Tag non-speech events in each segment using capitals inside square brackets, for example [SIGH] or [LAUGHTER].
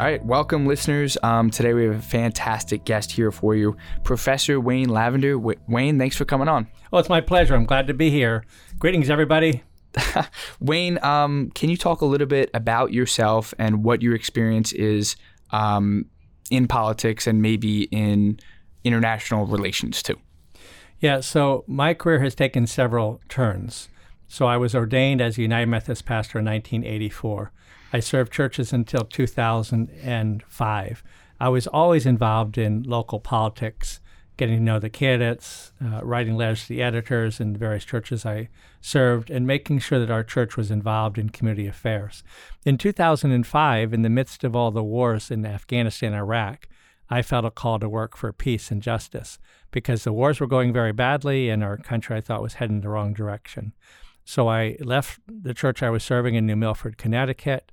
All right, welcome, listeners. Um, today we have a fantastic guest here for you, Professor Wayne Lavender. W- Wayne, thanks for coming on. Oh, it's my pleasure. I'm glad to be here. Greetings, everybody. [LAUGHS] Wayne, um, can you talk a little bit about yourself and what your experience is um, in politics and maybe in international relations too? Yeah, so my career has taken several turns. So I was ordained as a United Methodist pastor in 1984. I served churches until 2005. I was always involved in local politics, getting to know the candidates, uh, writing letters to the editors in various churches I served, and making sure that our church was involved in community affairs. In 2005, in the midst of all the wars in Afghanistan and Iraq, I felt a call to work for peace and justice because the wars were going very badly and our country, I thought, was heading the wrong direction. So I left the church I was serving in New Milford, Connecticut.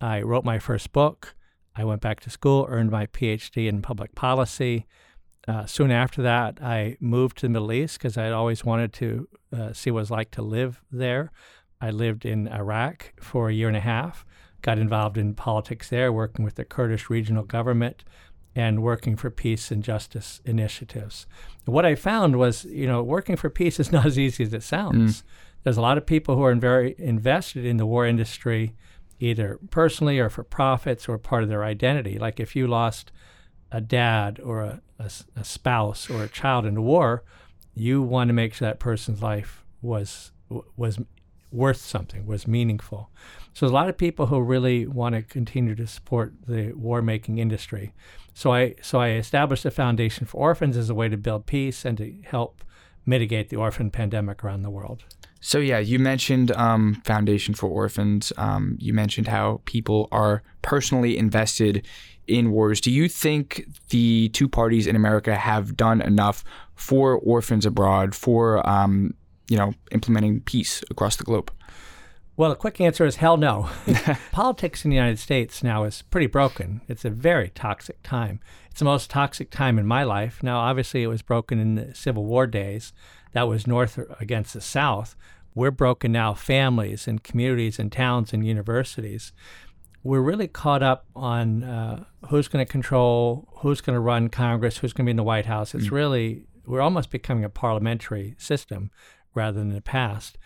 I wrote my first book. I went back to school, earned my PhD in public policy. Uh, soon after that, I moved to the Middle East because I had always wanted to uh, see what it was like to live there. I lived in Iraq for a year and a half, got involved in politics there, working with the Kurdish regional government and working for peace and justice initiatives. what I found was, you know, working for peace is [LAUGHS] not as easy as it sounds. Mm. There's a lot of people who are very invested in the war industry either personally or for profits or part of their identity. Like if you lost a dad or a, a, a spouse or a child in the war, you want to make sure that person's life was was worth something, was meaningful. So there's a lot of people who really want to continue to support the war making industry. So I so I established a foundation for orphans as a way to build peace and to help mitigate the orphan pandemic around the world. So yeah, you mentioned um, Foundation for Orphans. Um, you mentioned how people are personally invested in wars. Do you think the two parties in America have done enough for orphans abroad for um, you know implementing peace across the globe? Well, the quick answer is hell no. [LAUGHS] [LAUGHS] Politics in the United States now is pretty broken. It's a very toxic time. It's the most toxic time in my life. Now, obviously, it was broken in the Civil War days that was North against the South. We're broken now, families and communities and towns and universities. We're really caught up on uh, who's going to control, who's going to run Congress, who's going to be in the White House. It's mm. really, we're almost becoming a parliamentary system rather than the past.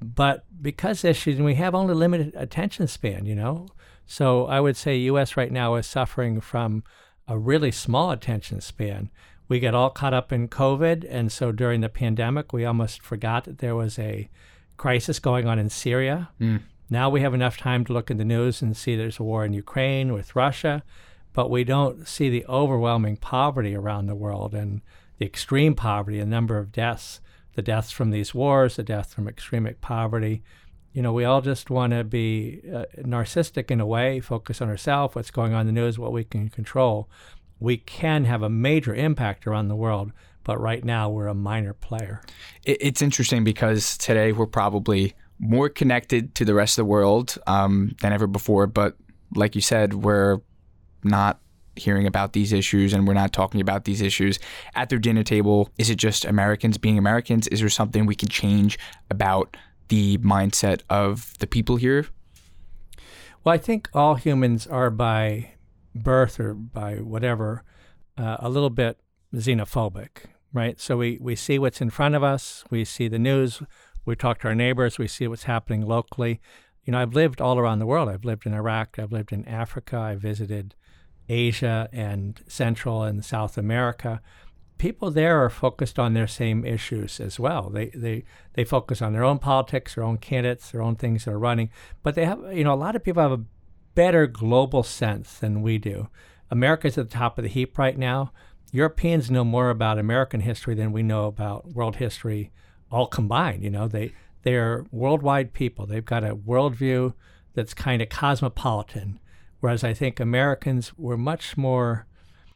But because issues, we have only limited attention span, you know. So I would say U.S. right now is suffering from a really small attention span we get all caught up in COVID. And so during the pandemic, we almost forgot that there was a crisis going on in Syria. Mm. Now we have enough time to look in the news and see there's a war in Ukraine with Russia, but we don't see the overwhelming poverty around the world and the extreme poverty, the number of deaths, the deaths from these wars, the deaths from extreme poverty. You know, we all just want to be uh, narcissistic in a way, focus on ourselves, what's going on in the news, what we can control we can have a major impact around the world, but right now we're a minor player. It's interesting because today we're probably more connected to the rest of the world um, than ever before. But like you said, we're not hearing about these issues and we're not talking about these issues at their dinner table. Is it just Americans being Americans? Is there something we can change about the mindset of the people here? Well, I think all humans are by birth or by whatever, uh, a little bit xenophobic, right? So we, we see what's in front of us, we see the news, we talk to our neighbors, we see what's happening locally. You know, I've lived all around the world. I've lived in Iraq, I've lived in Africa, I visited Asia and Central and South America. People there are focused on their same issues as well. They, they, they focus on their own politics, their own candidates, their own things that are running. But they have, you know, a lot of people have a better global sense than we do. America's at the top of the heap right now. Europeans know more about American history than we know about world history all combined. You know, they they're worldwide people. They've got a worldview that's kind of cosmopolitan, whereas I think Americans were much more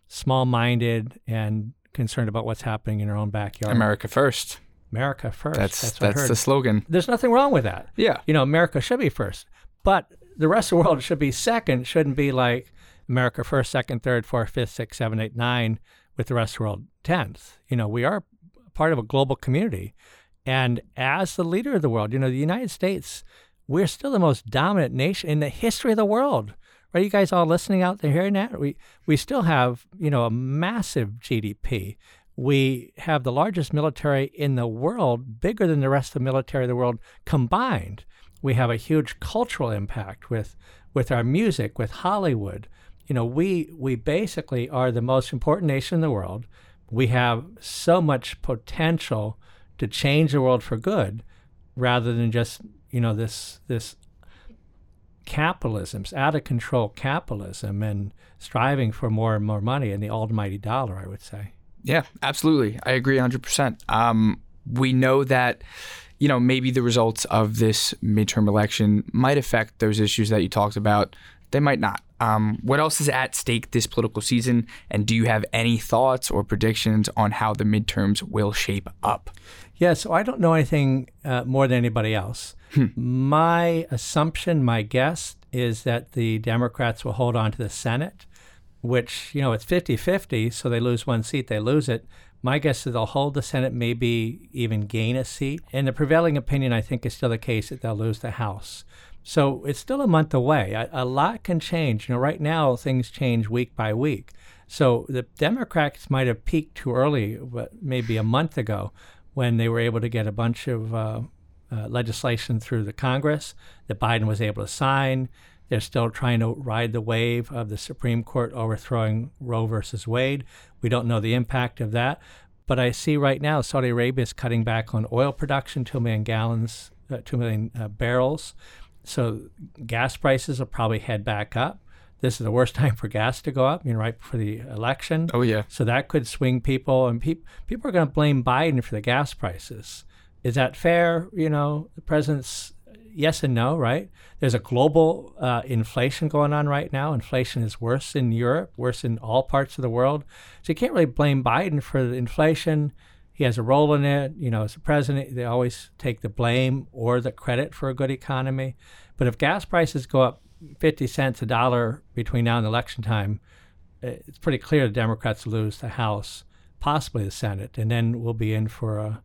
small-minded and concerned about what's happening in our own backyard. America first. America first. That's that's, that's the slogan. There's nothing wrong with that. Yeah. You know, America should be first. But the rest of the world should be second, shouldn't be like America first, second, third, fourth, fifth, sixth, seven, eight, nine, with the rest of the world tenth. You know, we are part of a global community. And as the leader of the world, you know, the United States, we're still the most dominant nation in the history of the world. Are you guys all listening out there hearing that? We we still have you know a massive GDP. We have the largest military in the world, bigger than the rest of the military of the world combined. We have a huge cultural impact with with our music, with Hollywood. You know, we we basically are the most important nation in the world. We have so much potential to change the world for good, rather than just you know this this capitalism's out of control capitalism and striving for more and more money and the almighty dollar. I would say. Yeah, absolutely. I agree 100%. Um, we know that, you know, maybe the results of this midterm election might affect those issues that you talked about. They might not. Um, what else is at stake this political season? And do you have any thoughts or predictions on how the midterms will shape up? Yeah, so I don't know anything uh, more than anybody else. Hmm. My assumption, my guess, is that the Democrats will hold on to the Senate which, you know, it's 50 50, so they lose one seat, they lose it. My guess is they'll hold the Senate, maybe even gain a seat. And the prevailing opinion, I think, is still the case that they'll lose the House. So it's still a month away. A, a lot can change. You know, right now things change week by week. So the Democrats might have peaked too early, but maybe a month ago, when they were able to get a bunch of uh, uh, legislation through the Congress that Biden was able to sign. They're still trying to ride the wave of the Supreme Court overthrowing Roe versus Wade. We don't know the impact of that. But I see right now Saudi Arabia is cutting back on oil production, 2 million gallons, uh, 2 million uh, barrels. So gas prices will probably head back up. This is the worst [LAUGHS] time for gas to go up, you know, right before the election. Oh, yeah. So that could swing people, and pe- people are going to blame Biden for the gas prices. Is that fair? You know, the president's yes and no, right? There's a global uh, inflation going on right now. Inflation is worse in Europe, worse in all parts of the world. So you can't really blame Biden for the inflation. He has a role in it. You know, as a president, they always take the blame or the credit for a good economy. But if gas prices go up 50 cents a dollar between now and election time, it's pretty clear the Democrats lose the House, possibly the Senate, and then we'll be in for a,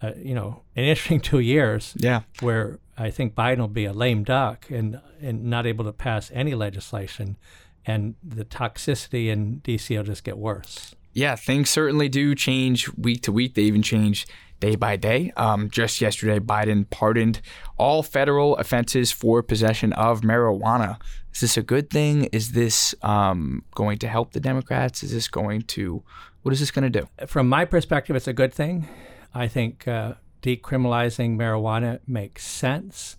a you know an interesting [LAUGHS] two years. Yeah, where I think Biden will be a lame duck and and not able to pass any legislation, and the toxicity in DC will just get worse. Yeah, things certainly do change week to week. They even change day by day. Um, just yesterday, Biden pardoned all federal offenses for possession of marijuana. Is this a good thing? Is this um, going to help the Democrats? Is this going to, what is this going to do? From my perspective, it's a good thing. I think uh, decriminalizing marijuana makes sense.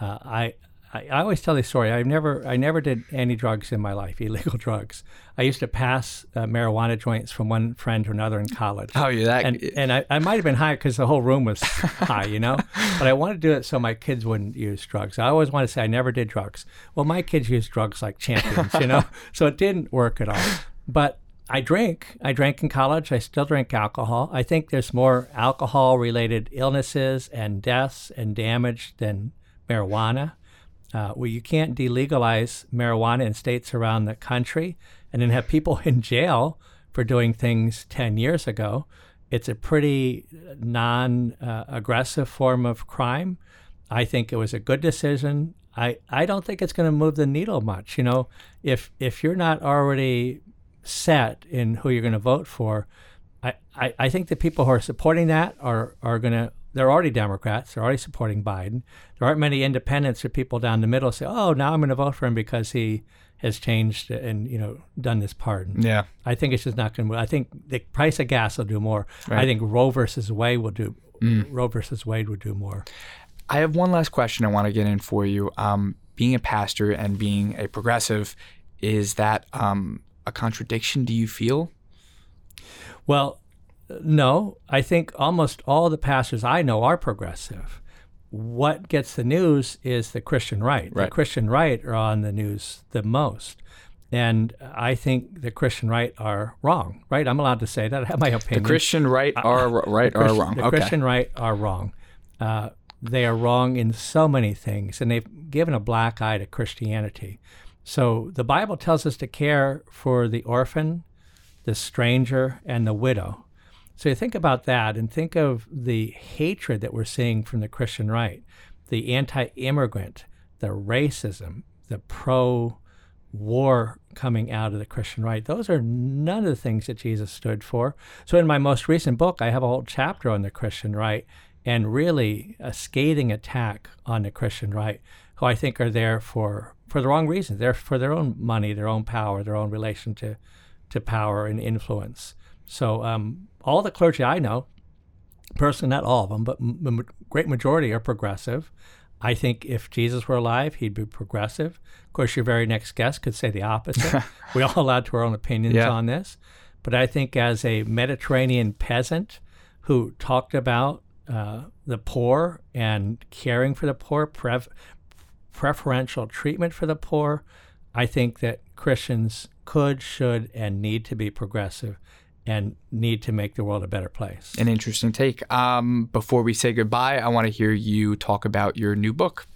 Uh, I, I, I always tell this story. I never I never did any drugs in my life, [LAUGHS] illegal drugs. I used to pass uh, marijuana joints from one friend to another in college. Oh, you that? And, and I, I might have been high because the whole room was high, you know. But I wanted to do it so my kids wouldn't use drugs. I always want to say I never did drugs. Well, my kids use drugs like champions, you know. [LAUGHS] so it didn't work at all. But I drink. I drank in college. I still drink alcohol. I think there's more alcohol related illnesses and deaths and damage than marijuana. Uh, well, you can't delegalize marijuana in states around the country and then have people [LAUGHS] in jail for doing things 10 years ago. It's a pretty non uh, aggressive form of crime. I think it was a good decision. I, I don't think it's going to move the needle much. You know, if if you're not already set in who you're going to vote for, I, I, I think the people who are supporting that are, are going to, they're already Democrats, they're already supporting Biden. There aren't many independents or people down the middle say, oh, now I'm going to vote for him because he has changed and, you know, done this pardon. Yeah. I think it's just not going to I think the price of gas will do more. Right. I think Roe versus Wade will do, mm. Roe versus Wade would do more. I have one last question I want to get in for you. Um, being a pastor and being a progressive, is that um, a contradiction do you feel? Well, no. I think almost all the pastors I know are progressive. What gets the news is the Christian right. right. The Christian right are on the news the most. And I think the Christian right are wrong, right? I'm allowed to say that. [LAUGHS] I have my opinion. The Christian right uh, are right are wrong. The okay. Christian right are wrong. Uh, they are wrong in so many things, and they've given a black eye to Christianity. So the Bible tells us to care for the orphan, the stranger, and the widow. So you think about that and think of the hatred that we're seeing from the Christian right, the anti immigrant, the racism, the pro war coming out of the Christian right. Those are none of the things that Jesus stood for. So in my most recent book, I have a whole chapter on the Christian right and really a scathing attack on the Christian right, who I think are there for, for the wrong reasons. They're for their own money, their own power, their own relation to, to power and influence. So um, all the clergy I know, personally, not all of them, but the great majority are progressive. I think if Jesus were alive, he'd be progressive. Of course, your very next guest could say the opposite. [LAUGHS] we all allowed to our own opinions yeah. on this. But I think as a Mediterranean peasant who talked about uh, the poor and caring for the poor, prev- preferential treatment for the poor, I think that Christians could, should, and need to be progressive and need to make the world a better place. An interesting take. Um, before we say goodbye, I want to hear you talk about your new book.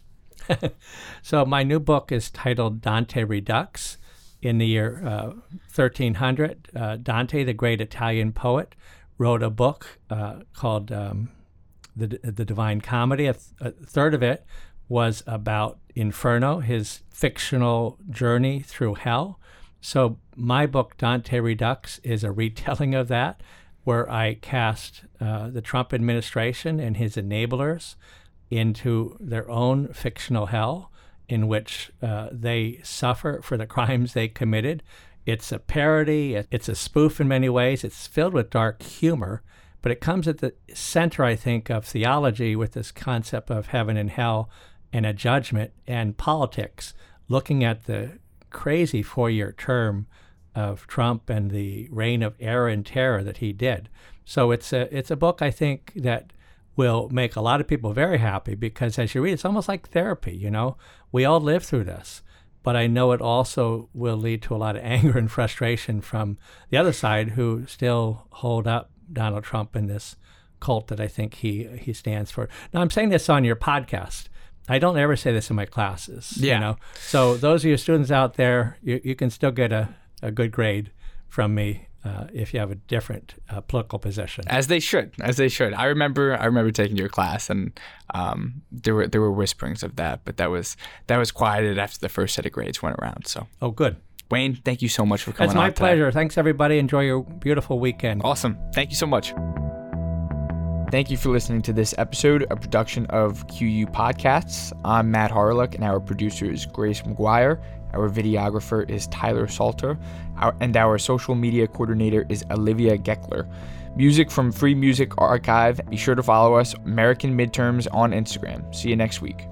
[LAUGHS] so, my new book is titled Dante Redux. In the year uh, 1300, uh, Dante, the great Italian poet, wrote a book uh, called um, the, the Divine Comedy. A, th- a third of it was about Inferno, his fictional journey through hell. So my book, Dante Redux, is a retelling of that, where I cast uh, the Trump administration and his enablers into their own fictional hell in which uh, they suffer for the crimes they committed. It's a parody, it's a spoof in many ways, it's filled with dark humor, but it comes at the center, I think, of theology with this concept of heaven and hell and a judgment and politics, looking at the crazy four year term of Trump and the reign of error and terror that he did. So it's a it's a book I think that will make a lot of people very happy because as you read it's almost like therapy, you know. We all live through this. But I know it also will lead to a lot of [LAUGHS] anger and frustration from the other side who still hold up Donald Trump and this cult that I think he he stands for. Now I'm saying this on your podcast. I don't ever say this in my classes. Yeah. You know? So those of you students out there, you, you can still get a, a good grade from me uh, if you have a different uh, political position. As they should, as they should. I remember, I remember taking your class, and um, there were there were whisperings of that, but that was that was quieted after the first set of grades went around. So. Oh, good. Wayne, thank you so much for coming. It's my pleasure. Today. Thanks everybody. Enjoy your beautiful weekend. Awesome. Thank you so much. Thank you for listening to this episode, a production of QU Podcasts. I'm Matt Harlock, and our producer is Grace McGuire. Our videographer is Tyler Salter, our, and our social media coordinator is Olivia Geckler. Music from Free Music Archive. Be sure to follow us, American Midterms, on Instagram. See you next week.